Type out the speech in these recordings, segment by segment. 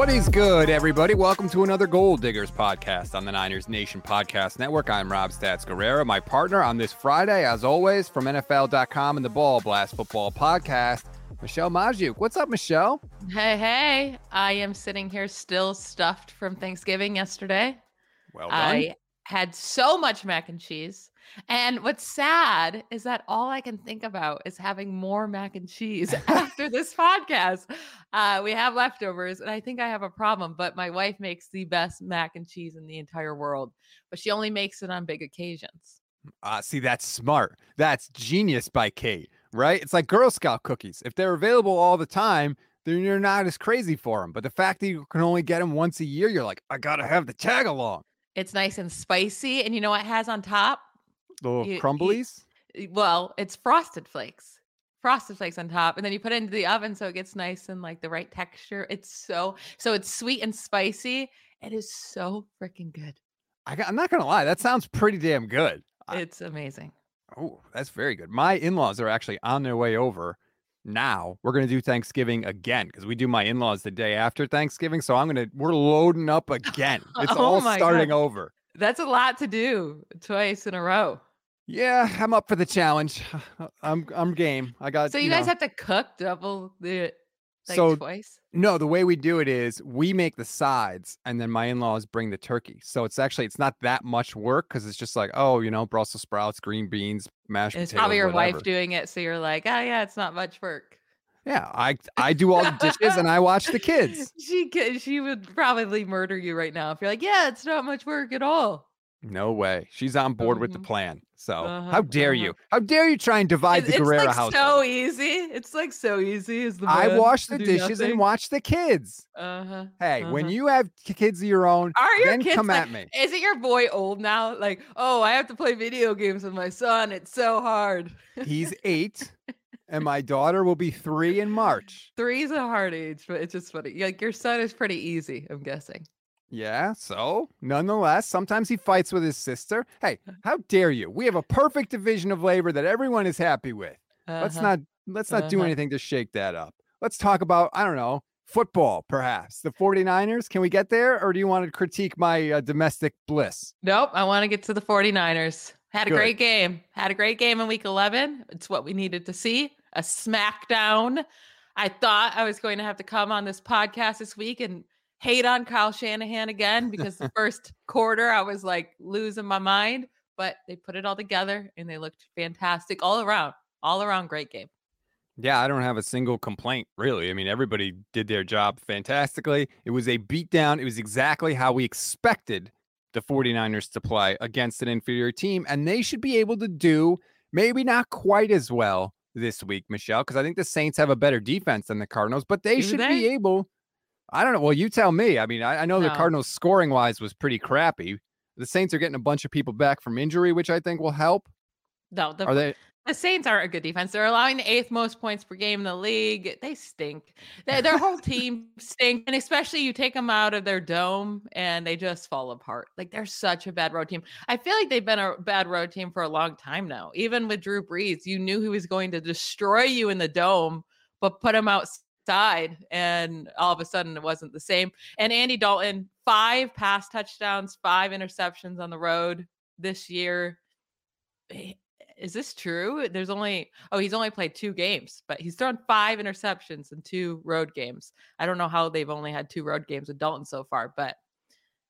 What is good, everybody? Welcome to another Gold Diggers podcast on the Niners Nation Podcast Network. I'm Rob Stats Guerrera, my partner on this Friday, as always, from NFL.com and the Ball Blast Football Podcast, Michelle Magdziuk. What's up, Michelle? Hey, hey. I am sitting here still stuffed from Thanksgiving yesterday. Well done. I had so much mac and cheese. And what's sad is that all I can think about is having more mac and cheese after this podcast. Uh, we have leftovers, and I think I have a problem, but my wife makes the best mac and cheese in the entire world, but she only makes it on big occasions. Uh, see, that's smart. That's genius by Kate, right? It's like Girl Scout cookies. If they're available all the time, then you're not as crazy for them. But the fact that you can only get them once a year, you're like, I got to have the tag along. It's nice and spicy. And you know what it has on top? Little You- you- Well, it's frosted flakes. Frosted flakes on top, and then you put it into the oven so it gets nice and like the right texture. It's so so it's sweet and spicy. It is so freaking good. I got, I'm not going to lie. That sounds pretty damn good. It's amazing. Oh, that's very good. My in laws are actually on their way over now. We're going to do Thanksgiving again because we do my in laws the day after Thanksgiving. So I'm going to, we're loading up again. It's Oh all starting God. over. That's a lot to do twice in a row. Yeah, I'm up for the challenge. I'm, I'm game. I got, So you guys know- have to cook double the like So- twice. No, the way we do it is we make the sides and then my in-laws bring the turkey. So it's actually it's not that much work because it's just like, oh, you know, Brussels sprouts, green beans, mashed And it's potatoes. probably your whatever. wife doing it, so you're like, oh yeah, it's not much work. Yeah, I I do all the dishes and I watch the kids. She could, she would probably murder you right now if you're like, yeah, it's not much work at all. No way. She's on board with the Mhm. plan. So Uh-huh, how dare uh-huh. you? How dare you try and divide It- the it's Guerrera like household? so easy. It's like so easy. Is the I wash the dishes and watch the kids. Uh-huh. Hey, when Uh-huh. you have kids of your own, Are your then kids come like, at me. Is it your boy old now? Like, oh, I have to play video games with my son. It's so hard. He's eight, and my daughter will be three in March. Three's a hard age, but it's just funny. Like your son is pretty easy, I'm guessing. Yeah, so nonetheless, sometimes he fights with his sister. Hey, how dare you? We have a perfect division of labor that everyone is happy with. Let's Uh-huh. not let's not do Uh-huh. anything to shake that up. Let's talk about, I don't know, football perhaps. The 49ers, can we get there or do you want to critique my uh, domestic bliss? Nope. I want to get to the 49ers. Had a Good. great game. Had a great game in week 11. It's what we needed to see. A smackdown. I thought I was going to have to come on this podcast this week and hate on Kyle Shanahan again because the first quarter I was like losing my mind, but they put it all together and they looked fantastic all around. All around great game. Yeah, I don't have a single complaint, really. I mean, everybody did their job fantastically. It was a beatdown. It was exactly how we expected the 49ers to play against an inferior team. And they should be able to do maybe not quite as well this week, Michelle, because I think the Saints have a better defense than the Cardinals, but they Do should they? be able. I don't know. Well, you tell me. I mean, I, I know the Cardinals scoring wise was pretty crappy. The Saints are getting a bunch of people back from injury, which I think will help. No, the Are they? The Saints aren't a good defense. They're allowing the eighth most points per game in the league. They stink. Their, their whole team stink, and especially you take them out of their dome and they just fall apart. Like they're such a bad road team. I feel like they've been a bad road team for a long time now. Even with Drew Brees, you knew he was going to destroy you in the dome, but put him outside, and all of a sudden it wasn't the same. And Andy Dalton, five pass touchdowns, five interceptions on the road this year. Is this true? There's only oh, he's only played two games, but he's thrown five interceptions in two road games. I don't know how they've only had two road games with Dalton so far, but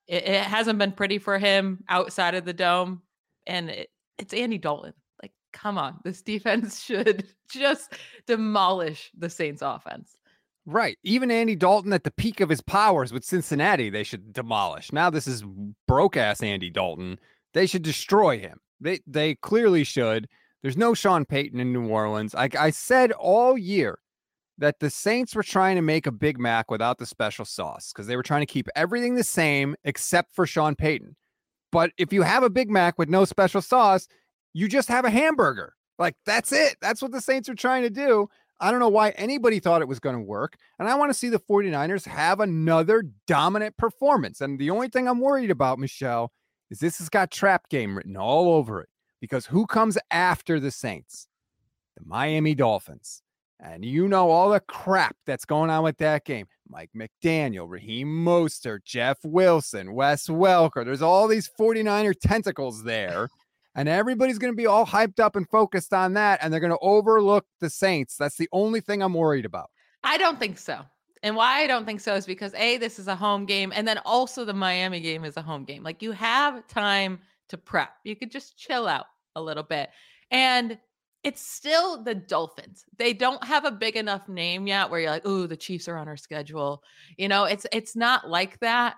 it, it hasn't been pretty for him outside of the dome. And it, it's Andy Dalton. Like, come on, this defense should just demolish the Saints offense. Right. Even Andy Dalton at the peak of his powers with Cincinnati, they should demolish. Now this is broke ass Andy Dalton. They should destroy him. They they clearly should. There's no Sean Payton in New Orleans. I, I said all year that the Saints were trying to make a Big Mac without the special sauce because they were trying to keep everything the same except for Sean Payton. But if you have a Big Mac with no special sauce, you just have a hamburger. Like that's it. That's what the Saints are trying to do. I don't know why anybody thought it was going to work. And I want to see the 49ers have another dominant performance. And the only thing I'm worried about, Michelle, is this has got trap game written all over it. Because who comes after the Saints? The Miami Dolphins. And you know all the crap that's going on with that game. Mike McDaniel, Raheem Mostert, Jeff Wilson, Wes Welker. There's all these 49er tentacles there. And everybody's going to be all hyped up and focused on that. And they're going to overlook the Saints. That's the only thing I'm worried about. I don't think so. And why I don't think so is because A, this is a home game. And then also the Miami game is a home game. Like you have time to prep. You could just chill out a little bit. And it's still the Dolphins. They don't have a big enough name yet where you're like, "Oh, the Chiefs are on our schedule." You know, it's it's not like that.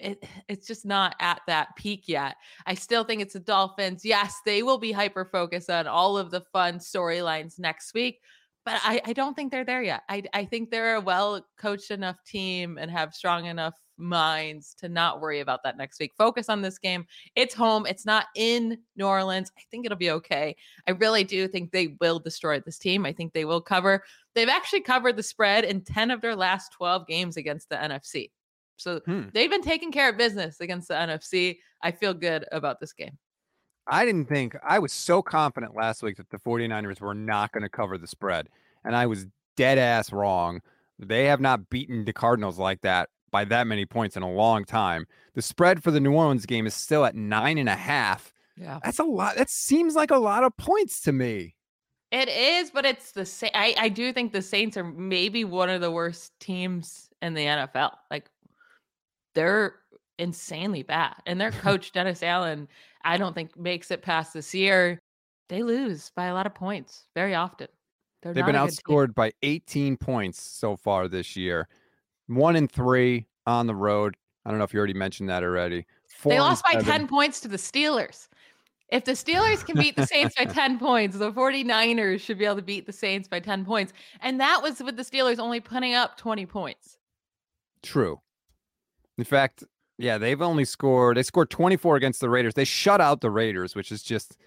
It, it's just not at that peak yet. I still think it's the Dolphins. Yes, they will be hyper focused on all of the fun storylines next week, but I, I don't think they're there yet. I, I think they're a well coached enough team and have strong enough minds to not worry about that next week. Focus on this game. It's home. It's not in New Orleans. I think it'll be okay. I really do think they will destroy this team. I think they will cover. They've actually covered the spread in 10 of their last 12 games against the NFC. So hmm. they've been taking care of business against the NFC. I feel good about this game. I didn't think I was so confident last week that the 49ers were not going to cover the spread. And I was dead ass wrong. They have not beaten the Cardinals like that by that many points in a long time. The spread for the New Orleans game is still at nine and a half. Yeah. That's a lot. That seems like a lot of points to me. It is, but it's the same. I, I do think the Saints are maybe one of the worst teams in the NFL. Like they're insanely bad. And their coach, Dennis Allen, I don't think makes it past this year. They lose by a lot of points very often. They're They've been outscored by 18 points so far this year one and three on the road. I don't know if you already mentioned that already. Four they lost by 10 points to the Steelers. If the Steelers can beat the Saints by 10 points, the 49ers should be able to beat the Saints by 10 points. And that was with the Steelers only putting up 20 points. True. In fact, yeah, they've only scored, they scored 24 against the Raiders. They shut out the Raiders, which is just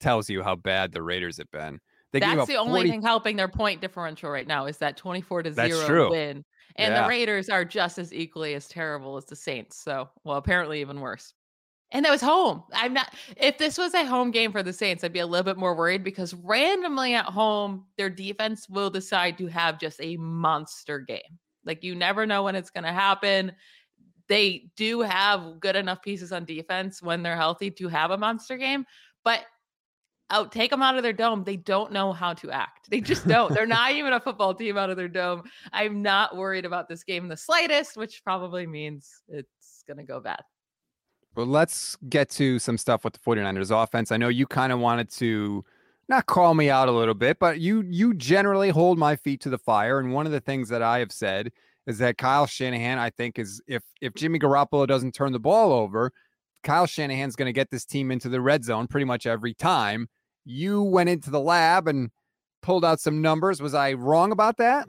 tells you how bad the Raiders have been. They That's the 40... only thing helping their point differential right now is that 24 to 0 win and yeah. the Raiders are just as equally as terrible as the Saints. So, well, apparently even worse. And that was home. I'm not, if this was a home game for the Saints, I'd be a little bit more worried because randomly at home, their defense will decide to have just a monster game. Like you never know when it's going to happen. They do have good enough pieces on defense when they're healthy to have a monster game, but out, take them out of their dome. They don't know how to act. They just don't. They're not even a football team out of their dome. I'm not worried about this game the slightest, which probably means it's going to go bad. Well, let's get to some stuff with the 49ers offense. I know you kind of wanted to not call me out a little bit, but you you generally hold my feet to the fire. And one of the things that I have said is that Kyle Shanahan, I think, is if if Jimmy Garoppolo doesn't turn the ball over, Kyle Shanahan's going to get this team into the red zone pretty much every time you went into the lab and pulled out some numbers. Was I wrong about that?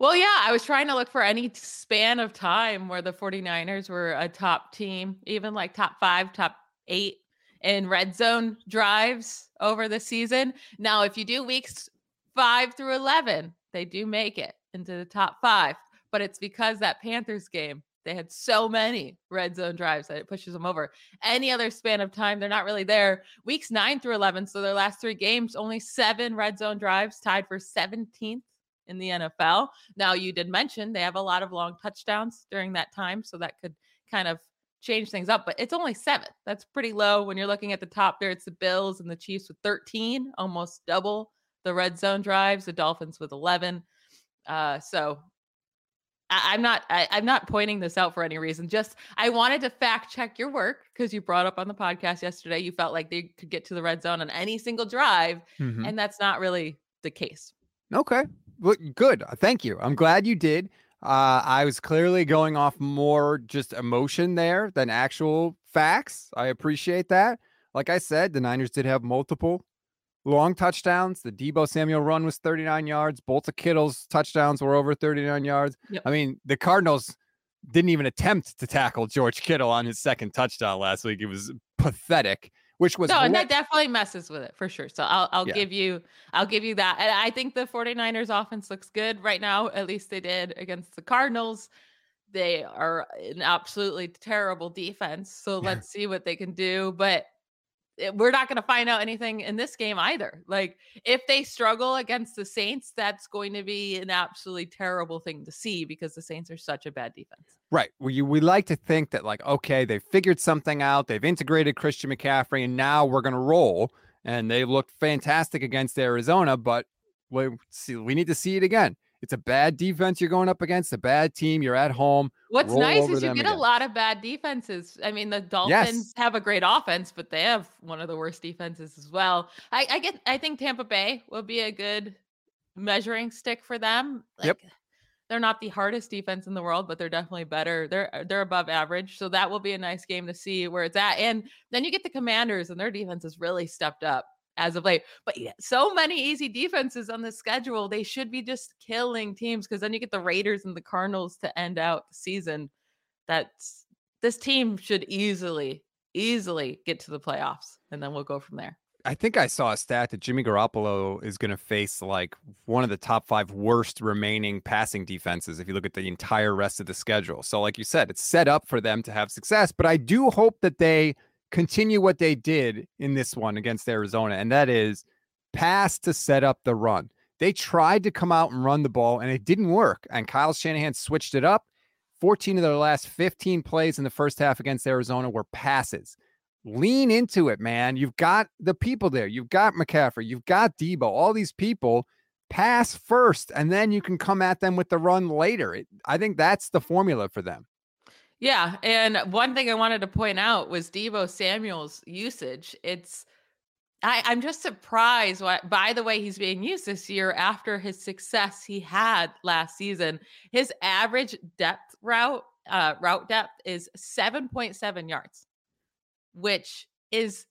Well, yeah, I was trying to look for any span of time where the 49ers were a top team, even like top five, top eight in red zone drives over the season. Now, if you do weeks five through 11, they do make it into the top five, but it's because that Panthers game they had so many red zone drives that it pushes them over. Any other span of time, they're not really there. Weeks nine through 11, so their last three games, only seven red zone drives, tied for 17th in the NFL. Now, you did mention they have a lot of long touchdowns during that time, so that could kind of change things up, but it's only seven. That's pretty low when you're looking at the top there. It's the Bills and the Chiefs with 13, almost double the red zone drives, the Dolphins with 11. Uh, so I, am not I, am not pointing this out for any reason. Just I wanted to fact check your work because you brought up on the podcast yesterday. You felt like they could get to the red zone on any single drive, mm-hmm. and that's not really the case. Okay, well, good. Uh, thank you. I'm glad you did. Uh, I was clearly going off more just emotion there than actual facts. I appreciate that. Like I said, the Niners did have multiple long touchdowns. The Deebo Samuel run was 39 yards. Both of Kittle's touchdowns were over 39 yards. Yep. I mean, the Cardinals didn't even attempt to tackle George Kittle on his second touchdown last week. It was pathetic. Which was no, and that definitely messes with it for sure. So I'll I'll yeah. give you I'll give you that. And I think the 49ers offense looks good right now. At least they did against the Cardinals. They are an absolutely terrible defense. So let's see what they can do. But Eh, we're not going to find out anything in this game either. Like if they struggle against the Saints, that's going to be an absolutely terrible thing to see because the Saints are such a bad defense. Right. We we like to think that like okay, they figured something out, they've integrated Christian McCaffrey, and now we're going to roll. And they looked fantastic against Arizona, but we see we need to see it again. It's a bad defense you're going up against, a bad team. You're at home. What's nice is you get again. a lot of bad defenses. I mean, the Dolphins yes. have a great offense, but they have one of the worst defenses as well. I, I get. I think Tampa Bay will be a good measuring stick for them. Like, yep. They're not the hardest defense in the world, but they're definitely better. They're uh, they're above average, so that will be a nice game to see where it's at. And then you get the Commanders, and their defense has really stepped up as of late. But yeah, so many easy defenses on the schedule. They should be just killing teams because then you get the Raiders and the Cardinals to end out the season. That's this team should easily, easily get to the playoffs, and then we'll go from there. I think I saw a stat that Jimmy Garoppolo is going to face like one of the top five worst remaining passing defenses if you look at the entire rest of the schedule. So, like you said, it's set up for them to have success, but I do hope that they continue what they did in this one against Arizona, and that is pass to set up the run. They tried to come out and run the ball, and it didn't work. And Kyle Shanahan switched it up. 14 of their last 15 plays in the first half against Arizona were passes. Lean into it, man. You've got the people there. You've got McCaffrey. You've got Deebo. All these people pass first, and then you can come at them with the run later. It, I think that's the formula for them. Yeah, and one thing I wanted to point out was Deebo Samuel's usage. It's I, I'm just surprised what, by the way he's being used this year after his success he had last season. His average depth route uh, route depth is 7.7 yards, which is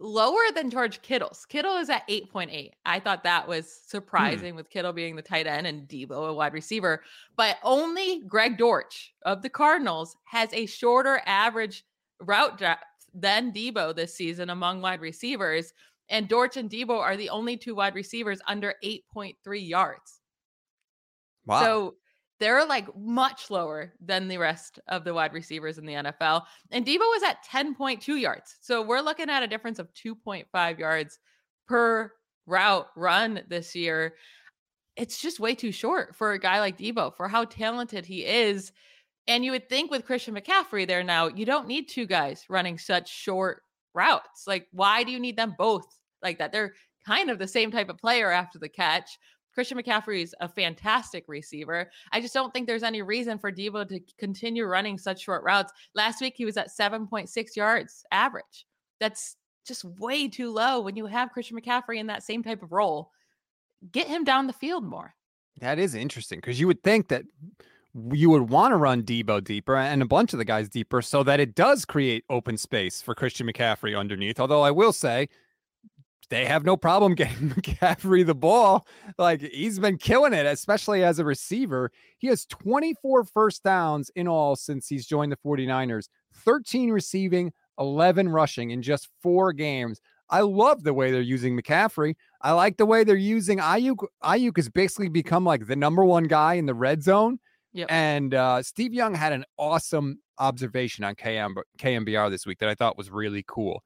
lower than George Kittle's. Kittle is at 8.8. I thought that was hmm. surprising hmm. with Kittle being the tight end and Deebo a wide receiver. But only Greg Dortch of the Cardinals has a shorter average route depth than Deebo this season among wide receivers. And Dortch and Deebo are the only two wide receivers under 8.3 yards. Wow. So they're like much lower than the rest of the wide receivers in the NFL. And Deebo was at 10.2 yards. So we're looking at a difference of 2.5 yards per route run this year. It's just way too short for a guy like Deebo for how talented he is. And you would think with Christian McCaffrey there now, you don't need two guys running such short routes. Like, why do you need them both like that? They're kind of the same type of player after the catch. Christian McCaffrey is a fantastic receiver. I just don't think there's any reason for Deebo to continue running such short routes. Last week, he was at 7.6 yards average. That's just way too low when you have Christian McCaffrey in that same type of role. Get him down the field more. That is interesting because you would think that you would want to run Deebo deeper and a bunch of the guys deeper so that it does create open space for Christian McCaffrey underneath. Although I will say, they have no problem getting McCaffrey the ball. Like he's been killing it, especially as a receiver. He has 24 first downs in all since he's joined the 49ers, 13 receiving, 11 rushing in just four games. I love the way they're using McCaffrey. I like the way they're using Aiyuk. Aiyuk has basically become like the number one guy in the red zone. Yep. And uh, Steve Young had an awesome observation on KM, KNBR this week that I thought was really cool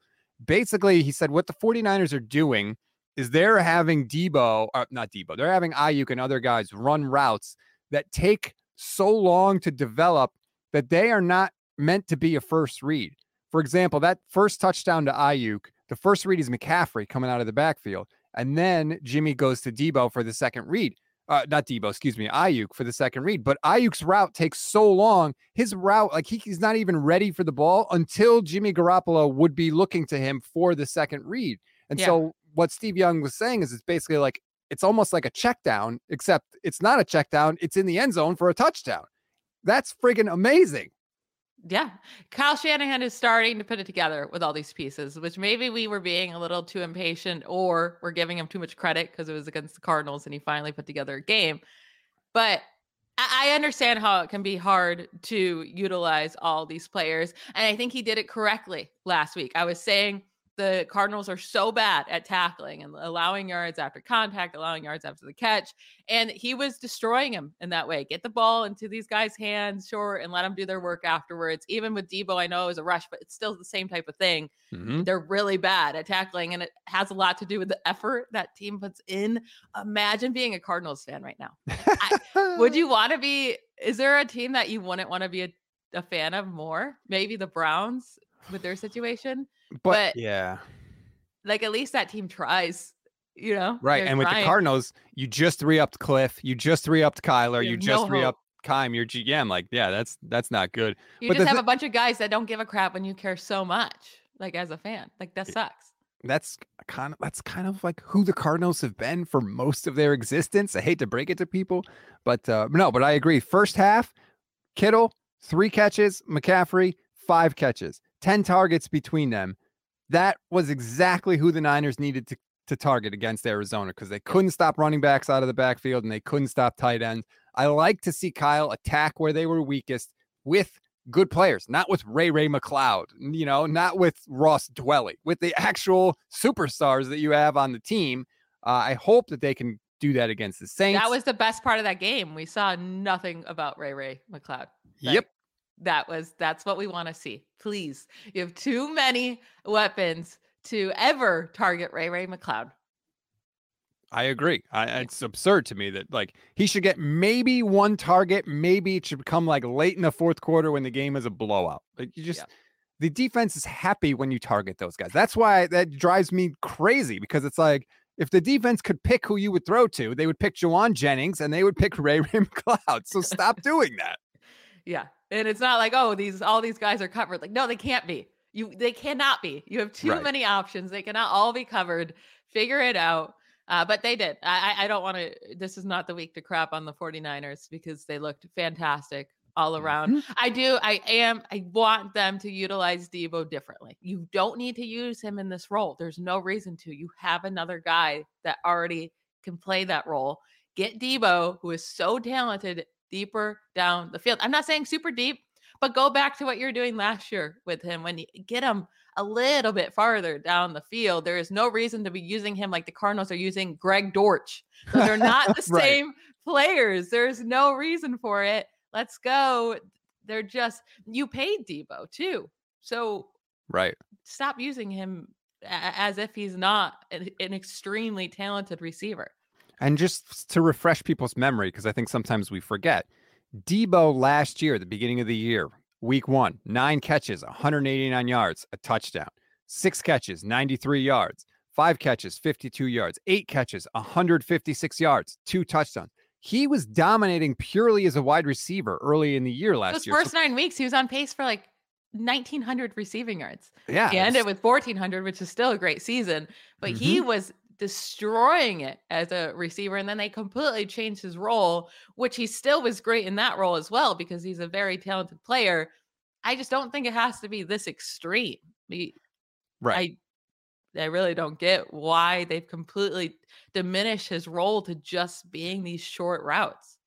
basically, he said what the 49ers are doing is they're having Deebo, uh, not Deebo, they're having Aiyuk and other guys run routes that take so long to develop that they are not meant to be a first read. For example, that first touchdown to Aiyuk, the first read is McCaffrey coming out of the backfield. And then Jimmy goes to Deebo for the second read uh, not Deebo, excuse me, Aiyuk for the second read. But Aiyuk's route takes so long. His route, like he, he's not even ready for the ball until Jimmy Garoppolo would be looking to him for the second read. And yeah. so what Steve Young was saying is it's basically like it's almost like a check down, except it's not a check down. It's in the end zone for a touchdown. That's friggin' amazing. Yeah. Kyle Shanahan is starting to put it together with all these pieces, which maybe we were being a little too impatient or we're giving him too much credit because it was against the Cardinals and he finally put together a game. But I understand how it can be hard to utilize all these players. And I think he did it correctly last week. I was saying the Cardinals are so bad at tackling and allowing yards after contact, allowing yards after the catch. And he was destroying him in that way. Get the ball into these guys' hands, sure, and let them do their work afterwards. Even with Deebo, I know it was a rush, but it's still the same type of thing. Mm-hmm. They're really bad at tackling, and it has a lot to do with the effort that team puts in. Imagine being a Cardinals fan right now. I, would you want to be? Is there a team that you wouldn't want to be a, a fan of more? Maybe the Browns with their situation. But, but yeah, like at least that team tries, you know? Right. And trying. with the Cardinals, you just three upped Kliff, you just three upped Kyler, you, you just no re upped Keim, your GM. Like, yeah, that's that's not good. You but just have th- a bunch of guys that don't give a crap when you care so much, like as a fan. Like that sucks. That's kind of that's kind of like who the Cardinals have been for most of their existence. I hate to break it to people, but uh, no, but I agree. First half, Kittle, three catches, McCaffrey, five catches, 10 targets between them that was exactly who the Niners needed to, to target against Arizona because they couldn't stop running backs out of the backfield and they couldn't stop tight ends. I like to see Kyle attack where they were weakest with good players, not with Ray Ray McCloud, you know, not with Ross Dwelley, with the actual superstars that you have on the team. Uh, I hope that they can do that against the Saints. That was the best part of that game. We saw nothing about Ray Ray McCloud. Yep that was that's what we want to see. Please. You have too many weapons to ever target Ray Ray McCloud. I agree. I, it's absurd to me that like he should get maybe one target. Maybe it should come like late in the fourth quarter when the game is a blowout. Like you just yeah. the defense is happy when you target those guys. That's why that drives me crazy because it's like if the defense could pick who you would throw to, they would pick Jauan Jennings and they would pick Ray Ray McCloud. So stop doing that. Yeah. And it's not like, oh, these all these guys are covered. Like, no, they can't be. You they cannot be. You have too right. many options. They cannot all be covered. Figure it out. Uh, but they did. I, I don't want to. This is not the week to crap on the 49ers because they looked fantastic all around. Mm-hmm. I do. I am. I want them to utilize Deebo differently. You don't need to use him in this role. There's no reason to. You have another guy that already can play that role. Get Deebo, who is so talented deeper down the field. I'm not saying super deep, but go back to what you're doing last year with him when you get him a little bit farther down the field. There is no reason to be using him like the Cardinals are using Greg Dortch. They're not the right. same players. There's no reason for it. Let's go. They're just you paid Deebo too. So right. Stop using him as if he's not an, an extremely talented receiver. And just to refresh people's memory, because I think sometimes we forget, Deebo last year, the beginning of the year, week one, nine catches, 189 yards, a touchdown, six catches, 93 yards, five catches, 52 yards, eight catches, 156 yards, two touchdowns. He was dominating purely as a wide receiver early in the year last Those year. First so, nine weeks, he was on pace for like 1900 receiving yards. Yeah. He ended with 1400, which is still a great season, but mm-hmm. he was destroying it as a receiver. And then they completely changed his role, which he still was great in that role as well because he's a very talented player. I just don't think it has to be this extreme. right. I, I really don't get why they've completely diminished his role to just being these short routes.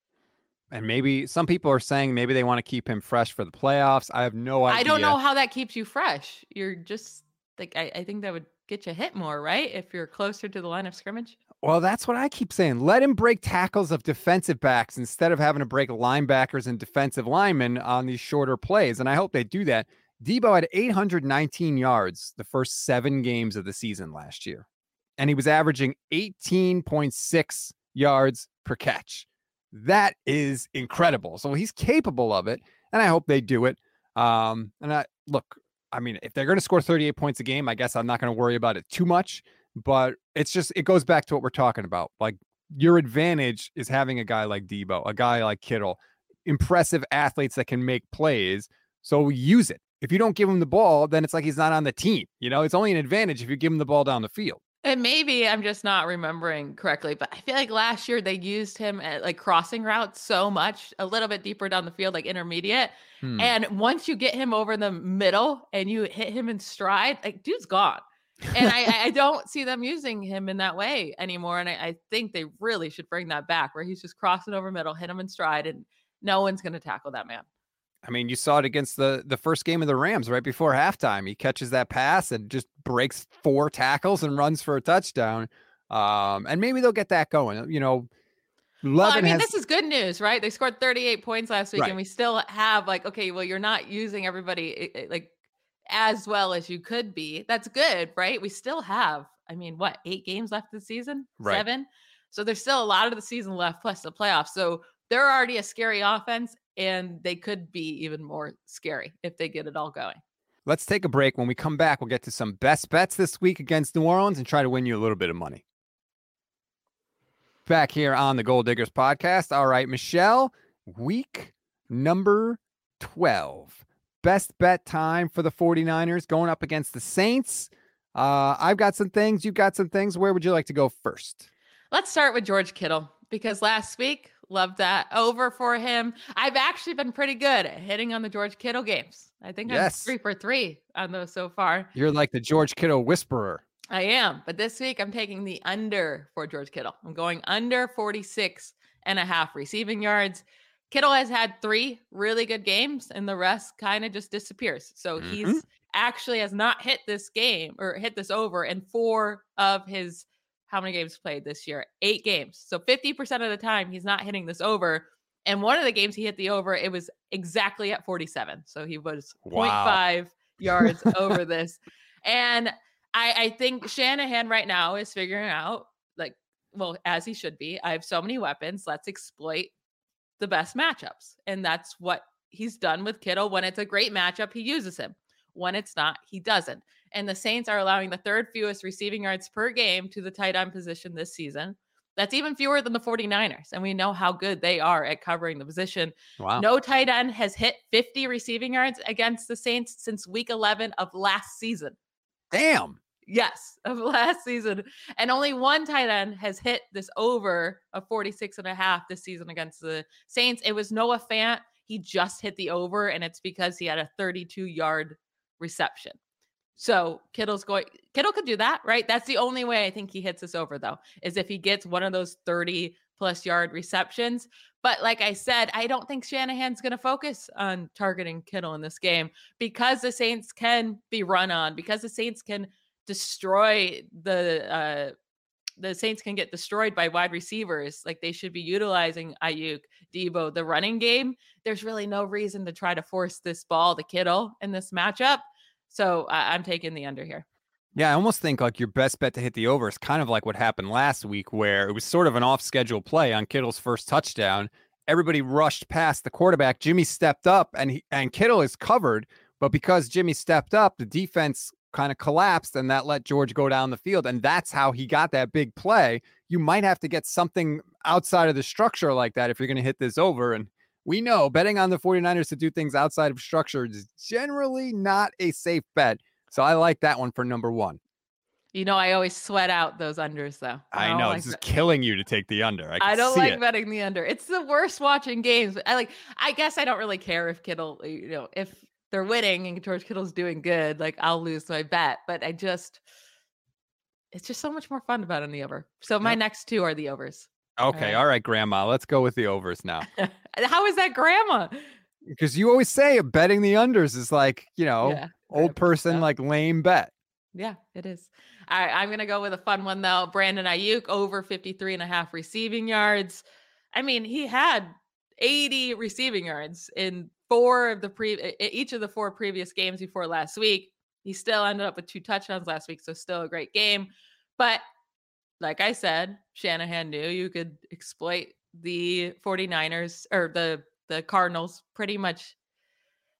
And maybe some people are saying maybe they want to keep him fresh for the playoffs. I have no idea. I don't know how that keeps you fresh. You're just like I, I think that would get you hit more, right? If you're closer to the line of scrimmage. Well, that's what I keep saying. Let him break tackles of defensive backs instead of having to break linebackers and defensive linemen on these shorter plays. And I hope they do that. Deebo had 819 yards the first seven games of the season last year, and he was averaging 18.6 yards per catch. That is incredible. So he's capable of it, and I hope they do it. Um, and I look, I mean, if they're going to score 38 points a game, I guess I'm not going to worry about it too much. But it's just, it goes back to what we're talking about. Like, your advantage is having a guy like Deebo, a guy like Kittle, impressive athletes that can make plays. So use it. If you don't give him the ball, then it's like he's not on the team. You know, it's only an advantage if you give him the ball down the field. And maybe I'm just not remembering correctly, but I feel like last year they used him at like crossing routes so much, a little bit deeper down the field, like intermediate. Hmm. And once you get him over the middle and you hit him in stride, like dude's gone. and I, I, don't see them using him in that way anymore. And I, I, think they really should bring that back where he's just crossing over middle, hit him in stride, and no one's going to tackle that man. I mean, you saw it against the the first game of the Rams right before halftime. He catches that pass and just breaks four tackles and runs for a touchdown. Um, and maybe they'll get that going. You know, well, I mean, has... this is good news, right? They scored 38 points last week, right. and we still have like, okay, well, you're not using everybody eh, eh, like as well as you could be. That's good, right? We still have, I mean, what, eight games left this season? Right. Seven. So there's still a lot of the season left, plus the playoffs. So they're already a scary offense, and they could be even more scary if they get it all going. Let's take a break. When we come back, we'll get to some best bets this week against New Orleans and try to win you a little bit of money. Back here on the Gold Diggers podcast. All right, Michelle, week number 12. Best bet time for the 49ers going up against the Saints. Uh, I've got some things. You've got some things. Where would you like to go first? Let's start with George Kittle because last week Love that over for him. I've actually been pretty good at hitting on the George Kittle games. I think yes. I'm three for three on those so far. You're like the George Kittle whisperer. I am. But this week I'm taking the under for George Kittle. I'm going under 46 and a half receiving yards. Kittle has had three really good games and the rest kind of just disappears. So mm-hmm. he's actually has not hit this game or hit this over in four of his how many games played this year? Eight games. So 50% of the time, he's not hitting this over. And one of the games he hit the over, it was exactly at 47. So he was wow. 0.5 yards over this. And I, I think Shanahan right now is figuring out, like, well, as he should be, I have so many weapons. Let's exploit the best matchups. And that's what he's done with Kittle. When it's a great matchup, he uses him. When it's not, he doesn't and the Saints are allowing the third fewest receiving yards per game to the tight end position this season. That's even fewer than the 49ers. And we know how good they are at covering the position. Wow. No tight end has hit 50 receiving yards against the Saints since week 11 of last season. Damn. Yes, of last season. And only one tight end has hit this over of 46 and a half this season against the Saints. It was Noah Fant. He just hit the over, and it's because he had a 32 yard reception. So Kittle's going Kittle could do that, right? That's the only way I think he hits us over though, is if he gets one of those 30 plus yard receptions. But like I said, I don't think Shanahan's going to focus on targeting Kittle in this game because the Saints can be run on, because the Saints can destroy the uh the Saints can get destroyed by wide receivers. Like they should be utilizing Aiyuk, Deebo, the running game. There's really no reason to try to force this ball to Kittle in this matchup. So I- I'm taking the under here. Yeah, I almost think like your best bet to hit the over is kind of like what happened last week, where it was sort of an off schedule play on Kittle's first touchdown. Everybody rushed past the quarterback. Jimmy stepped up and he, and Kittle is covered. But because Jimmy stepped up, the defense kind of collapsed and that let George go down the field. And that's how he got that big play. You might have to get something outside of the structure like that if you're going to hit this over. And we know betting on the 49ers to do things outside of structure is generally not a safe bet. So I like that one for number one. You know, I always sweat out those unders though. I, I know like this is killing you to take the under. I, I don't like it. betting the under. It's the worst watching games. I like. I guess I don't really care if Kittle, uh, you know, if they're winning and George Kittle's doing good. Like I'll lose my bet, but I just, it's just so much more fun to bet on the over. So my yep. next two are the overs. Okay, uh, all right, grandma. Let's go with the overs now. How is that grandma? Because you always say betting the unders is like, you know, yeah, old person, like lame bet. Yeah, it is. All right, I'm going to go with a fun one, though. Brandon Aiyuk over 53 and a half receiving yards. I mean, he had 80 receiving yards in four of the pre each of the four previous games before last week. He still ended up with two touchdowns last week, so still a great game. But like I said, Shanahan knew you could exploit the 49ers or the the Cardinals pretty much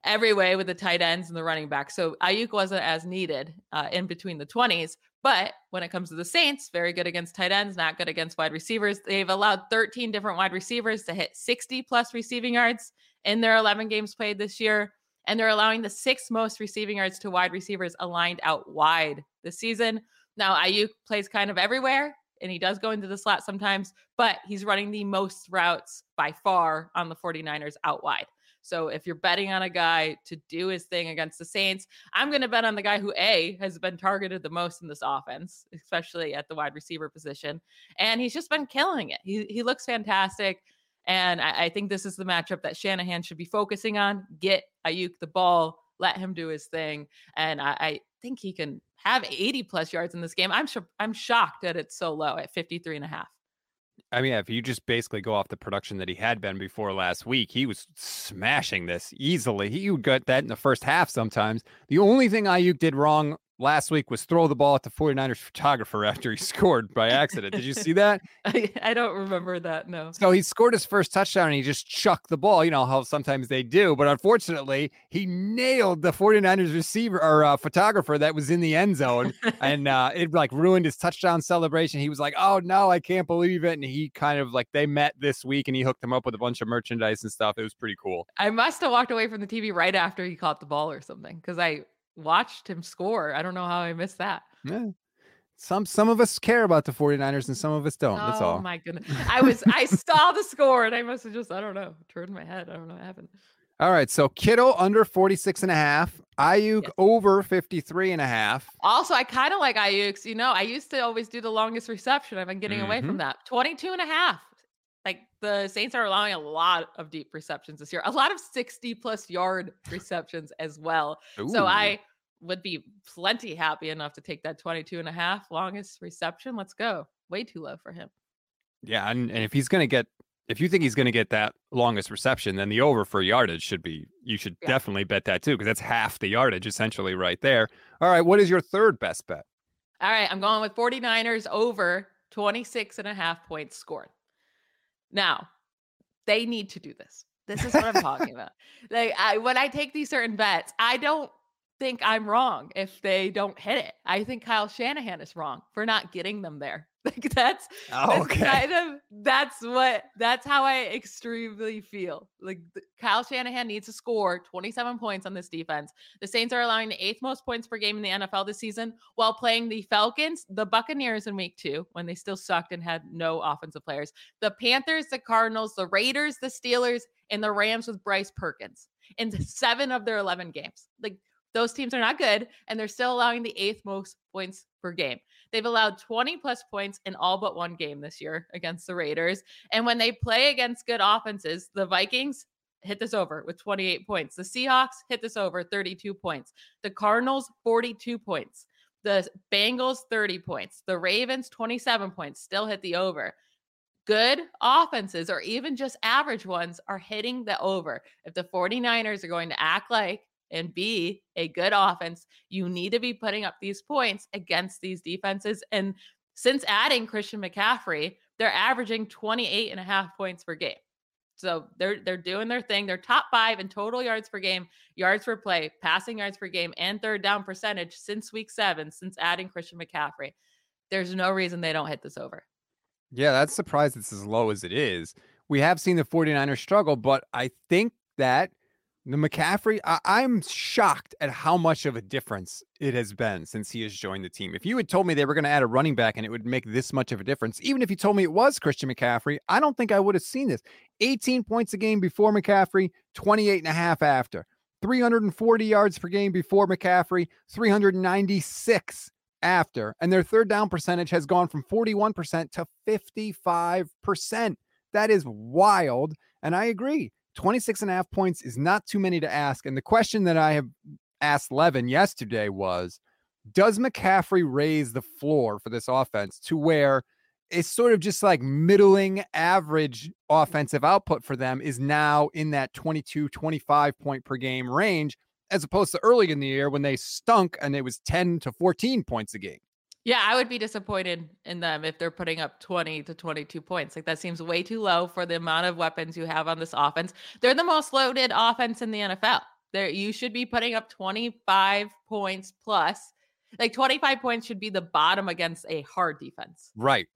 every way with the tight ends and the running back. So Aiyuk wasn't as needed uh, in between the 20s. But when it comes to the Saints, very good against tight ends, not good against wide receivers. They've allowed 13 different wide receivers to hit 60 plus receiving yards in their 11 games played this year. And they're allowing the sixth most receiving yards to wide receivers aligned out wide this season. Now, Aiyuk plays kind of everywhere and he does go into the slot sometimes, but he's running the most routes by far on the 49ers out wide. So if you're betting on a guy to do his thing against the Saints, I'm going to bet on the guy who A has been targeted the most in this offense, especially at the wide receiver position, and he's just been killing it. He he looks fantastic. And I, I, think this is the matchup that Shanahan should be focusing on. Get Aiyuk the ball, let him do his thing. And I, I think he can have 80 plus yards in this game. I'm sure I'm shocked that it's so low at 53 and a half. I mean, if you just basically go off the production that he had been before last week, he was smashing this easily. He would get that in the first half sometimes. The only thing Aiyuk did wrong last week was throw the ball at the 49ers photographer after he scored by accident. Did you see that? I, I, don't remember that. No. So he scored his first touchdown and he just chucked the ball. You know how sometimes they do, but unfortunately, he nailed the 49ers receiver or uh, photographer that was in the end zone and uh, it like ruined his touchdown celebration. He was like, "Oh no, I can't believe it." And he kind of like they met this week and he hooked him up with a bunch of merchandise and stuff. It was pretty cool. I must have walked away from the TV right after he caught the ball or something because I watched him score. I don't know how I missed that. Yeah. Some some of us care about the 49ers and some of us don't. That's all. Oh my goodness. I was I saw the score and I must have just, I don't know, turned my head. I don't know what happened. All right. So Kittle under 46 and a half. Aiyuk yes. over 53 and a half. Also, I kind of like Aiyuk's. You know, I used to always do the longest reception. I've been getting mm-hmm. away from mm-hmm. that. 22 and a half. The Saints are allowing a lot of deep receptions this year, a lot of 60 plus yard receptions as well. Ooh. So I would be plenty happy enough to take that 22 and a half longest reception. Let's go. Way too low for him. Yeah. And, and if he's going to get, if you think he's going to get that longest reception, then the over for yardage should be, you should yeah. definitely bet that too, because that's half the yardage essentially right there. All right. What is your third best bet? All right. I'm going with 49ers over 26 and a half points scored. Now, they need to do this. This is what I'm talking about. Like I, when I take these certain bets, I don't think I'm wrong if they don't hit it. I think Kyle Shanahan is wrong for not getting them there. Like that's, oh, okay. that's kind of that's what that's how I extremely feel. Like the, Kyle Shanahan needs to score 27 points on this defense. The Saints are allowing the eighth most points per game in the NFL this season while playing the Falcons, the Buccaneers in week 2 when they still sucked and had no offensive players. The Panthers, the Cardinals, the Raiders, the Steelers, and the Rams with Bryce Perkins in 7 of their 11 games. Like those teams are not good, and they're still allowing the eighth most points per game. They've allowed 20 plus points in all but one game this year against the Raiders. And when they play against good offenses, the Vikings hit this over with 28 points. The Seahawks hit this over 32 points. The Cardinals 42 points. The Bengals 30 points. The Ravens 27 points still hit the over. Good offenses or even just average ones are hitting the over. If the 49ers are going to act like and be a good offense, you need to be putting up these points against these defenses. And since adding Christian McCaffrey, they're averaging 28 and a half points per game. So they're they're doing their thing. They're top five in total yards per game, yards per play, passing yards per game, and third down percentage since week seven, since adding Christian McCaffrey. There's no reason they don't hit this over. Yeah, that's surprised it's as low as it is. We have seen the 49ers struggle, but I think that the McCaffrey, I, am shocked at how much of a difference it has been since he has joined the team. If you had told me they were going to add a running back and it would make this much of a difference, even if you told me it was Christian McCaffrey, I don't think I would have seen this. 18 points a game before McCaffrey, 28 and a half after. 340 yards per game before McCaffrey, 396 after. And their third down percentage has gone from 41% to 55%. That is wild. And I agree. 26 and a half points is not too many to ask. And the question that I have asked Levin yesterday was Does McCaffrey raise the floor for this offense to where it's sort of just like middling average offensive output for them is now in that 22, 25 point per game range, as opposed to early in the year when they stunk and it was 10 to 14 points a game? Yeah, I would be disappointed in them if they're putting up 20 to 22 points. Like that seems way too low for the amount of weapons you have on this offense. They're the most loaded offense in the NFL. There you should be putting up 25 points plus. Like 25 points should be the bottom against a hard defense. Right.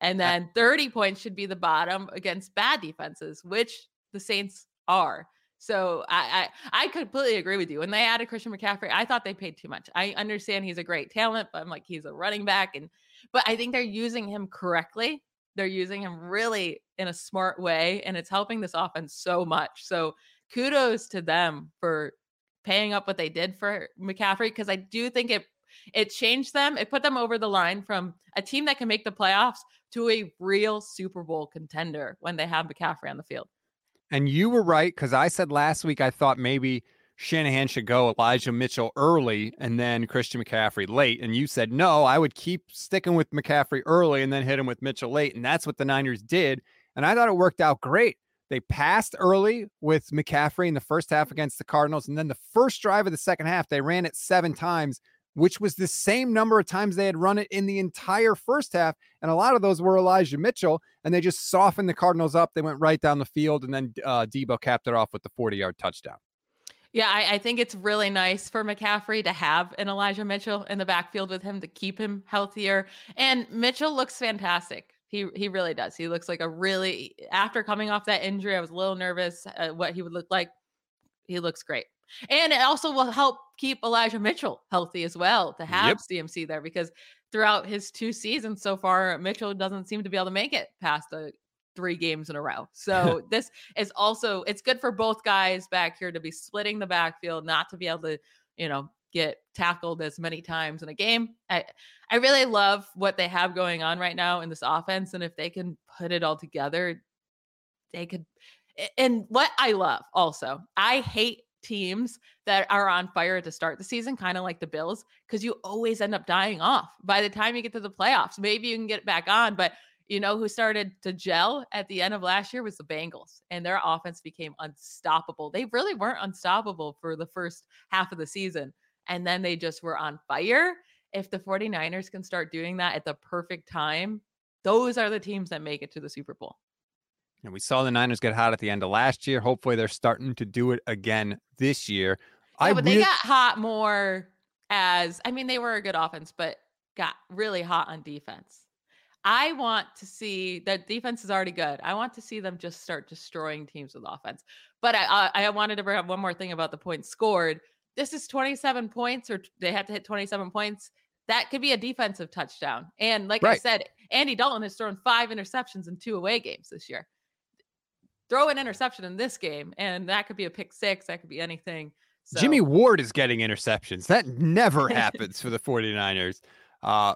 And then 30 points should be the bottom against bad defenses, which the Saints are. So I, I, I completely agree with you. When they added Christian McCaffrey, I thought they paid too much. I understand he's a great talent, but I'm like he's a running back, and but I think they're using him correctly. They're using him really in a smart way, and it's helping this offense so much. So kudos to them for paying up what they did for McCaffrey because I do think it it changed them. It put them over the line from a team that can make the playoffs to a real Super Bowl contender when they have McCaffrey on the field. And you were right because I said last week I thought maybe Shanahan should go Elijah Mitchell early and then Christian McCaffrey late. And you said no, I would keep sticking with McCaffrey early and then hit him with Mitchell late. And that's what the Niners did. And I thought it worked out great. They passed early with McCaffrey in the first half against the Cardinals. And then the first drive of the second half, they ran it seven times, which was the same number of times they had run it in the entire first half. And a lot of those were Elijah Mitchell. And they just softened the Cardinals up. They went right down the field. And then uh, Deebo capped it off with the 40 yard touchdown. Yeah, I, I, think it's really nice for McCaffrey to have an Elijah Mitchell in the backfield with him to keep him healthier. And Mitchell looks fantastic. He he really does. He looks like a really after coming off that injury, I was a little nervous what he would look like. He looks great. And it also will help keep Elijah Mitchell healthy as well to have yep. CMC there because throughout his two seasons so far, Mitchell doesn't seem to be able to make it past the three games in a row. So this is also it's good for both guys back here to be splitting the backfield, not to be able to, you know, get tackled as many times in a game. I I really love what they have going on right now in this offense and if they can put it all together, they could and what I love also, I hate teams that are on fire to start the season, kind of like the Bills, because you always end up dying off by the time you get to the playoffs. Maybe you can get back on, but you know who started to gel at the end of last year was the Bengals, and their offense became unstoppable. They really weren't unstoppable for the first half of the season, and then they just were on fire. If the 49ers can start doing that at the perfect time, those are the teams that make it to the Super Bowl. And we saw the Niners get hot at the end of last year. Hopefully, they're starting to do it again this year. Yeah, I but they got hot more as I mean, they were a good offense, but got really hot on defense. I want to see that defense is already good. I want to see them just start destroying teams with offense. But I, I, I wanted to bring up one more thing about the points scored. This is 27 points, or they have to hit 27 points. That could be a defensive touchdown. And like right. I said, Andy Dalton has thrown five interceptions in two away games this year. Throw an interception in this game, and that could be a pick six. That could be anything. So. Jimmy Ward is getting interceptions. That never happens for the 49ers. Uh,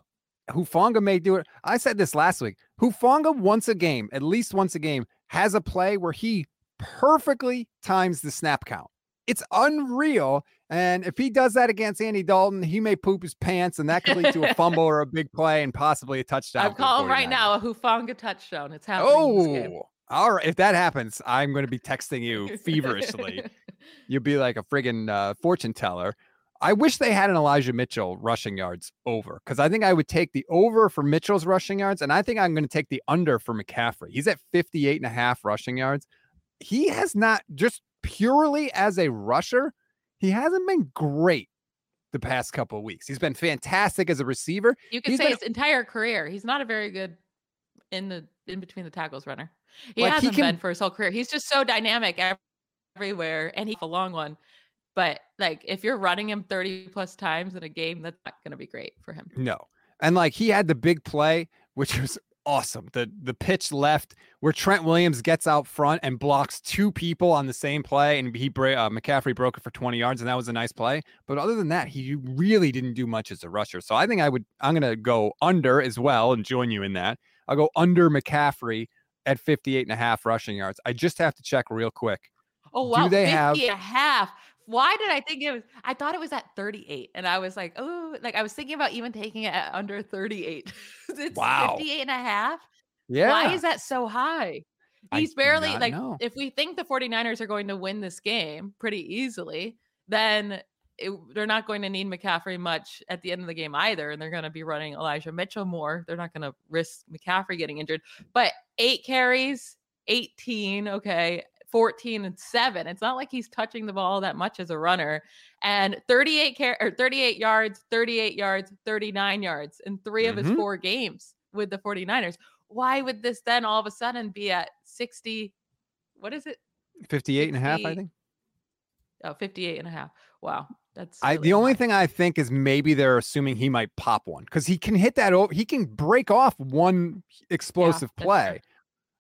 Hufanga may do it. I said this last week. Hufanga once a game, at least once a game, has a play where he perfectly times the snap count. It's unreal. And if he does that against Andy Dalton, he may poop his pants, and that could lead to a fumble or a big play and possibly a touchdown. I'm calling right now a Hufanga touchdown. It's happening. Oh, all right. If that happens, I'm going to be texting you feverishly. You'll be like a friggin' uh, fortune teller. I wish they had an Elijah Mitchell rushing yards over because I think I would take the over for Mitchell's rushing yards. And I think I'm going to take the under for McCaffrey. He's at 58 and a half rushing yards. He has not just purely as a rusher, he hasn't been great the past couple of weeks. He's been fantastic as a receiver. You could say been, his entire career. He's not a very good in the in between the tackles runner. He like hasn't he can, been for his whole career. He's just so dynamic everywhere, and he's a long one. But like if you're running him 30 plus times in a game, that's not going to be great for him. No. And like he had the big play, which was awesome. The the pitch left where Trent Williams gets out front and blocks two people on the same play, and he uh, McCaffrey broke it for 20 yards, and that was a nice play. But other than that, he really didn't do much as a rusher. So I think I would I'm gonna go under as well and join you in that. I'll go under McCaffrey at 58 and a half rushing yards. I just have to check real quick. Oh wow, do they 50 have a half. Why did I think it was? I thought it was at 38, and I was like, oh, like I was thinking about even taking it at under 38. it's wow. 58 and a half. Yeah. Why is that so high? He's I barely like, know. if we think the 49ers are going to win this game pretty easily, then it, they're not going to need McCaffrey much at the end of the game either. And they're going to be running Elijah Mitchell more. They're not going to risk McCaffrey getting injured. But eight carries, 18. Okay. 14 and 7. It's not like he's touching the ball that much as a runner. And 38 car- or 38 yards, 38 yards, 39 yards in 3 mm-hmm. of his mm-hmm. four games with the 49ers. Why would this then all of a sudden be at 60 what is it? 58 60, and a half, I think. Oh, 58 and a half. Wow. That's really I the only thing I think is maybe they're assuming he might pop one because he can hit that over he can break off one explosive yeah, play.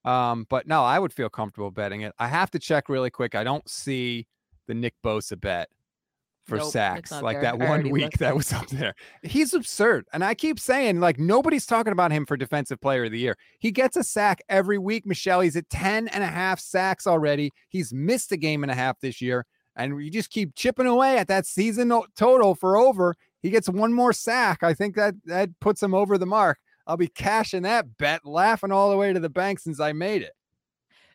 Um, but no, I would feel comfortable betting it. I have to check really quick. I don't see the Nick Bosa bet for Nope, sacks. Like there. that I one week that was up there. He's absurd. And I keep saying, like, nobody's talking about him for defensive player of the year. He gets a sack every week, Michelle. He's at 10 and a half sacks already. He's missed a game and a half this year. And you just keep chipping away at that season total for over. He gets one more sack. I think that that puts him over the mark. I'll be cashing that bet, laughing all the way to the bank since I made it.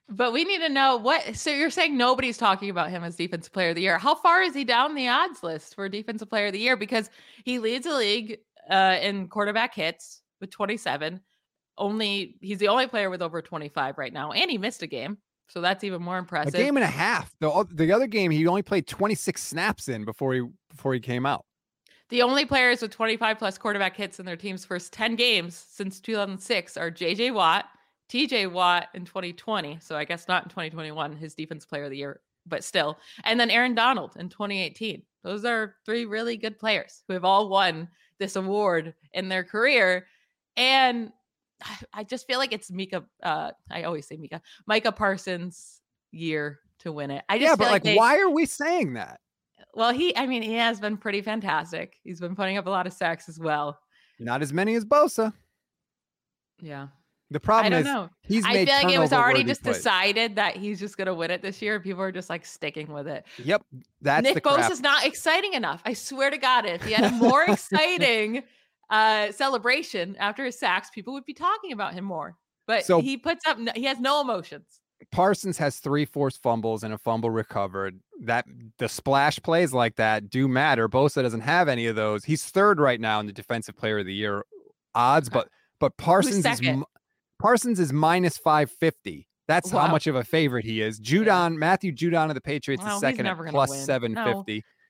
But we need to know what. So you're saying nobody's talking about him as defensive player of the year. How far is he down the odds list for defensive player of the year? Because he leads the league uh, in quarterback hits with 27. Only he's the only player with over 25 right now, and he missed a game, so that's even more impressive. A game and a half. The, the other game, he only played 26 snaps in before he before he came out. The only players with 25 plus quarterback hits in their team's first 10 games since 2006 are JJ Watt, TJ Watt in 2020. So I guess not in 2021, his defense player of the year, but still. And then Aaron Donald in 2018. Those are three really good players who have all won this award in their career. And I- just feel like it's Mika. Uh, I always say Mika, Micah Parsons' year to win it. I just Yeah, but like, they- why are we saying that? well, he, I mean, he has been pretty fantastic. He's been putting up a lot of sacks as well. Not as many as Bosa. Yeah. The problem I don't is know. he's I feel like it was already just plays. decided that he's just going to win it this year. People are just like sticking with it. Yep, that's the Nick crap. Bosa's not exciting enough. I swear to God, if he had a more exciting uh, celebration after his sacks, people would be talking about him more. But So- he puts up, no, he has no emotions. Parsons has three forced fumbles and a fumble recovered. That the splash plays like that do matter. Bosa doesn't have any of those. He's third right now in the defensive player of the year odds, but but Parsons is Parsons is minus five fifty. That's how much of a favorite he is. Judon Matthew Judon of the Patriots Well, is second at plus win. seven No.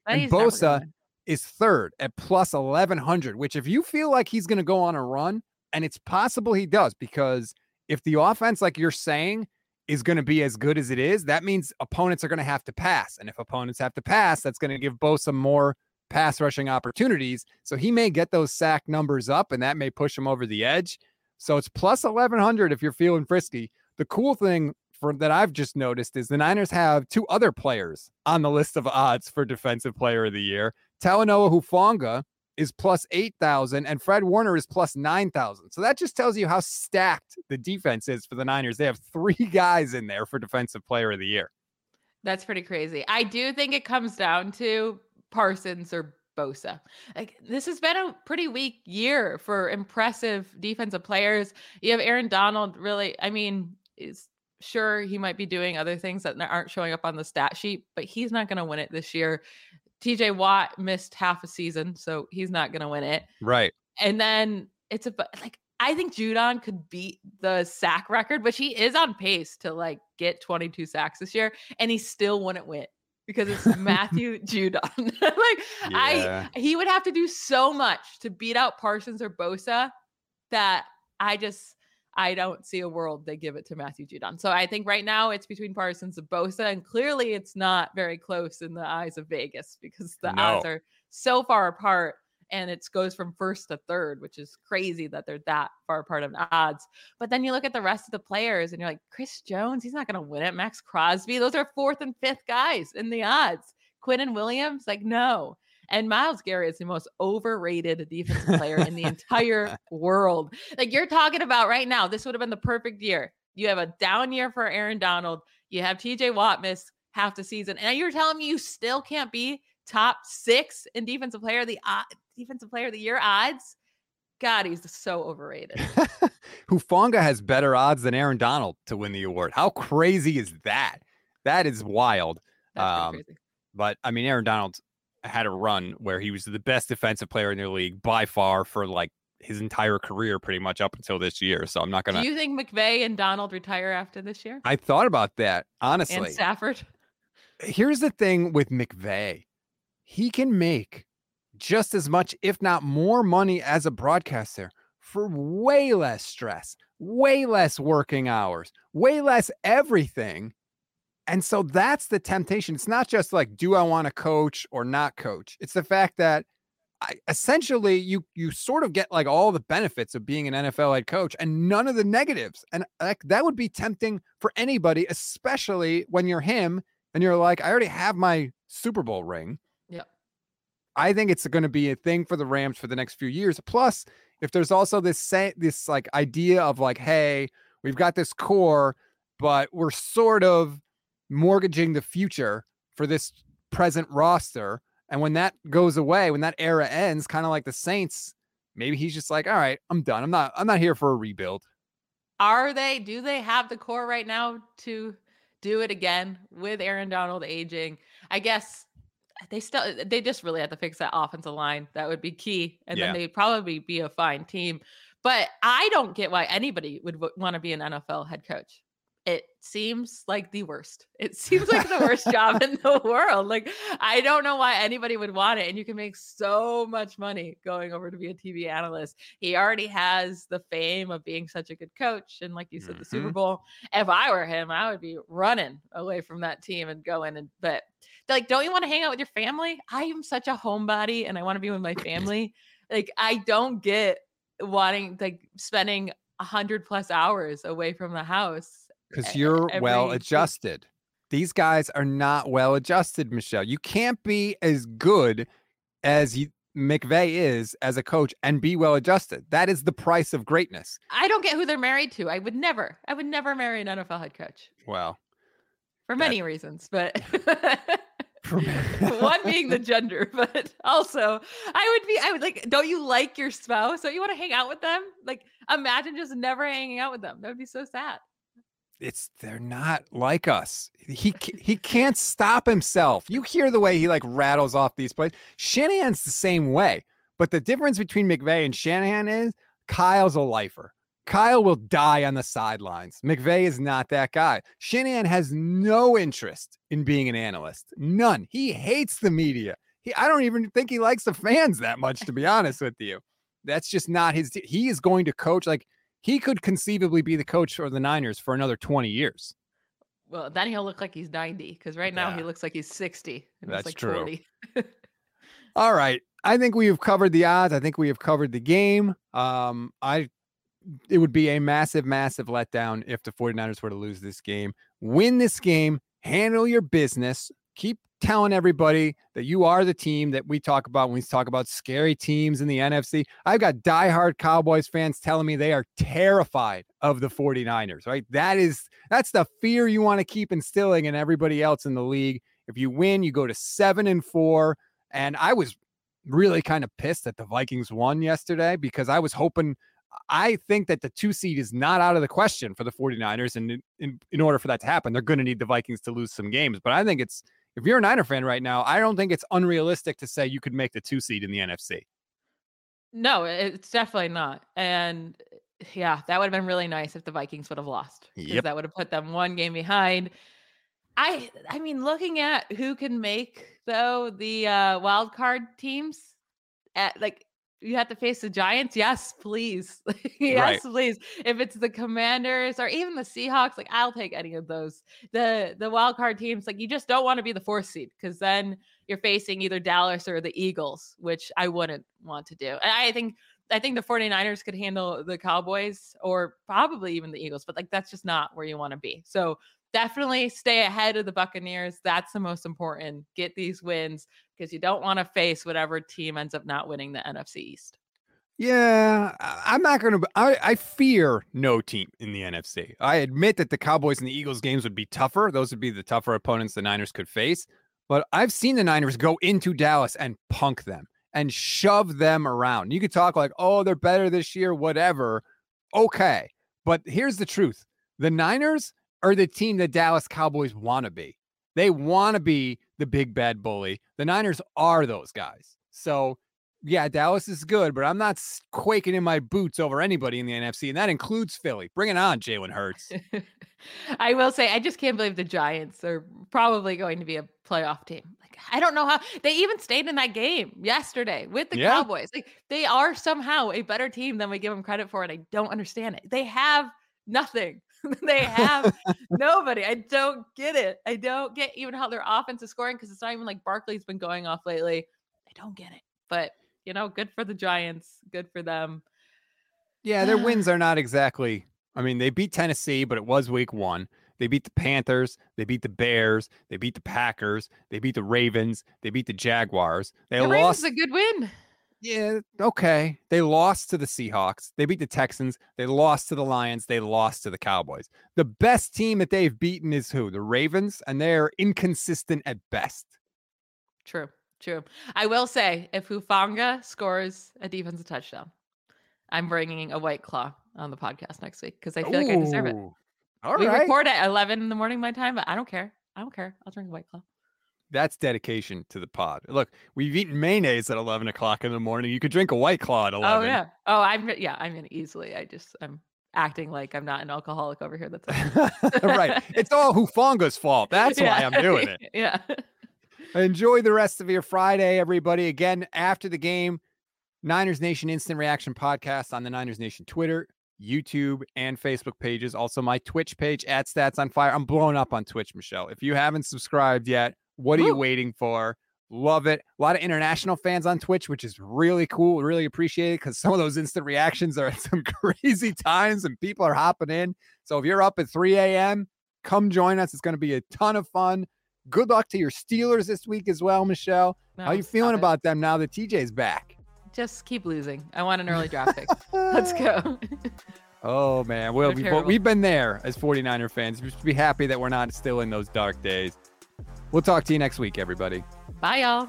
And he's never gonna Bosa. Is third at plus 1100 which if you feel like he's going to go on a run and it's possible he does because if the offense like you're saying is going to be as good as it is that means opponents are going to have to pass and if opponents have to pass that's going to give Bosa more pass rushing opportunities. So he may get those sack numbers up and that may push him over the edge. So it's plus 1100 if you're feeling frisky. The cool thing for that I've just noticed is the Niners have two other players on the list of odds for defensive player of the year Talanoa Hufanga is plus 8,000 and Fred Warner is plus 9,000. So that just tells you how stacked the defense is for the Niners. They have three guys in there for defensive player of the year. That's pretty crazy. I do think it comes down to Parsons or Bosa. Like this has been a pretty weak year for impressive defensive players. You have Aaron Donald really, I mean, is sure he might be doing other things that aren't showing up on the stat sheet, but he's not going to win it this year. TJ Watt missed half a season, so he's not going to win it. Right. And then it's a like I think Judon could beat the sack record, which he is on pace to like get 22 sacks this year, and he still wouldn't win because it's Matthew Judon. like Yeah. I he would have to do so much to beat out Parsons or Bosa that I just I don't see a world they give it to Matthew Judon. So I think right now it's between Parsons and Bosa, and clearly it's not very close in the eyes of Vegas because the odds are so far apart and it goes from first to third, which is crazy that they're that far apart in odds. But then you look at the rest of the players and you're like, Chris Jones, he's not going to win it. Maxx Crosby, those are fourth and fifth guys in the odds. Quinnen Williams, like, no. And Myles Garrett is the most overrated defensive player in the entire world. Like you're talking about right now, this would have been the perfect year. You have a down year for Aaron Donald. You have TJ Watt miss half the season, and you're telling me you still can't be top six in defensive player of the uh, defensive player of the year odds. God, he's so overrated. Hufanga has better odds than Aaron Donald to win the award. How crazy is that? That is wild. That's Um, crazy. But I mean, Aaron Donald had a run where he was the best defensive player in the league by far for like his entire career, pretty much up until this year. So I'm not gonna. Do you think McVay and Donald retire after this year? I thought about that and honestly. Stafford? Here's the thing with McVay, he can make just as much, if not more, money as a broadcaster for way less stress, way less working hours, way less everything. And so that's the temptation. It's not just like, do I want to coach or not coach? It's the fact that I, essentially you you sort of get like all the benefits of being an NFL head coach and none of the negatives. And like that would be tempting for anybody, especially when you're him and you're like, I already have my Super Bowl ring. Yeah. I think it's going to be a thing for the Rams for the next few years. Plus, if there's also this say, this like idea of like, hey, we've got this core, but we're sort of mortgaging the future for this present roster. And when that goes away, when that era ends, kind of like the Saints, maybe he's just like, all right, I'm done. I'm not I'm not here for a rebuild. Are they? Do they have the core right now to do it again with Aaron Donald aging? I guess they still uh, they just really have to fix that offensive line. That would be key, and yeah. then they'd probably be a fine team. But I don't get why anybody would w- want to be an NFL head coach it seems like the worst. It seems like the worst job in the world. Like, I don't know why anybody would want it. And you can make so much money going over to be a TV analyst. He already has the fame of being such a good coach. And like you said, mm-hmm. the Super mm-hmm. Bowl. If I were him, I would be running away from that team and going and, but like, don't you want to hang out with your family? I am such a homebody and I want to be with my family. like, I don't get wanting, like, spending a hundred plus hours away from the house because you're every, well adjusted. These guys are not well adjusted, Michelle. You can't be as good as you, McVay is as a coach and be well adjusted. That is the price of greatness. I don't get who they're married to. I would never, I would never marry an NFL head coach. Well, for that... many reasons, but one being the gender, but also I would be, I would like, don't you like your spouse? Don't you want to hang out with them? Like, imagine just never hanging out with them. That would be so sad it's they're not like us. He he can't stop himself. You hear the way he like rattles off these plays. Shanahan's the same way, but the difference between McVay and Shanahan is Kyle's a lifer. Kyle will die on the sidelines. McVay is not that guy. Shanahan has no interest in being an analyst. None. He hates the media. He, I don't even think he likes the fans that much, to be honest with you. That's just not his. He is going to coach like he could conceivably be the coach for the Niners for another 20 years. Well, then he'll look like he's 90 because right now yeah. he looks like he's 60. That's like true. All right. I think we have covered the odds. I think we have covered the game. Um, I it would be a massive, massive letdown if the 49ers were to lose this game. Win this game, handle your business, keep telling everybody that you are the team that we talk about when we talk about scary teams in the NFC. I've got diehard Cowboys fans telling me they are terrified of the 49ers, right? That is that's the fear you want to keep instilling in everybody else in the league. If you win, you go to 7 and 4 and I was really kind of pissed that the Vikings won yesterday because I was hoping I think that the two seed is not out of the question for the 49ers. And in, in, in order for that to happen, they're going to need the Vikings to lose some games. But I think it's if you're a Niner fan right now, I don't think it's unrealistic to say you could make the two seed in the NFC. No, it's definitely not. And yeah, that would have been really nice if the Vikings would have lost. Yep. That would have put them one game behind. I I mean, looking at who can make though the uh wild card teams at like you have to face the Giants. Yes, please. yes, right. please. If it's the Commanders or even the Seahawks, like I'll take any of those. The the wild card teams, like you just don't want to be the fourth seed because then you're facing either Dallas or the Eagles, which I wouldn't want to do. And I think I think the 49ers could handle the Cowboys or probably even the Eagles, but like that's just not where you want to be. So definitely stay ahead of the Buccaneers. That's the most important. Get these wins because you don't want to face whatever team ends up not winning the NFC East. Yeah, I'm not going to. I fear no team in the NFC. I admit that the Cowboys and the Eagles games would be tougher. Those would be the tougher opponents the Niners could face. But I've seen the Niners go into Dallas and punk them and shove them around. You could talk like, oh, they're better this year, whatever. Okay. But here's the truth the Niners are the team that Dallas Cowboys want to be. They want to be the big bad bully. The Niners are those guys. So, yeah, Dallas is good, but I'm not quaking in my boots over anybody in the NFC, and that includes Philly. Bring it on, Jalen Hurts. I will say, I just can't believe the Giants are probably going to be a playoff team. Like, I don't know how they even stayed in that game yesterday with the yeah. Cowboys. Like, they are somehow a better team than we give them credit for, and I don't understand it. They have nothing. they have nobody. I don't get it. I don't get even how their offense is scoring because it's not even like Barkley's been going off lately. I don't get it. But you know, good for the Giants. Good for them. Yeah, their wins are not exactly. I mean, they beat Tennessee, but it was week one. They beat the Panthers. They beat the Bears. They beat the Packers. They beat the Ravens. They beat the Jaguars. They the lost. Ravens a good win. Yeah, okay. They lost to the Seahawks. They beat the Texans. They lost to the Lions. They lost to the Cowboys. The best team that they've beaten is who? The Ravens, and they're inconsistent at best. True, true. I will say, if Hufanga scores a defensive touchdown, I'm bringing a white claw on the podcast next week because I feel like I deserve it. Ooh, All we right. record at 11 in the morning my time, but I don't care. I don't care. I'll drink a white claw. That's dedication to the pod. Look, we've eaten mayonnaise at 11 o'clock in the morning. You could drink a white claw at 11. Oh yeah. Oh, I'm yeah. I'm gonna easily. I just I'm acting like I'm not an alcoholic over here. That's right. It's all Hufanga's fault. That's why I'm doing it. yeah. Enjoy the rest of your Friday, everybody. Again, after the game, Niners Nation Instant Reaction podcast on the Niners Nation Twitter, YouTube, and Facebook pages. Also, my Twitch page at Stats on Fire. I'm blowing up on Twitch, Michelle. If you haven't subscribed yet, what are you waiting for? Love it. A lot of international fans on Twitch, which is really cool. Really appreciate it because some of those instant reactions are at some crazy times and people are hopping in. So if you're up at 3 a.m., come join us. It's going to be a ton of fun. Good luck to your Steelers this week as well, Michelle. How No, you feeling it. about them now that TJ's back? Just keep losing. I want an early draft pick. Let's go. Oh man, well we've, we've been there as 49er fans. Just be happy that we're not still in those dark days. We'll talk to you next week, everybody. Bye, y'all.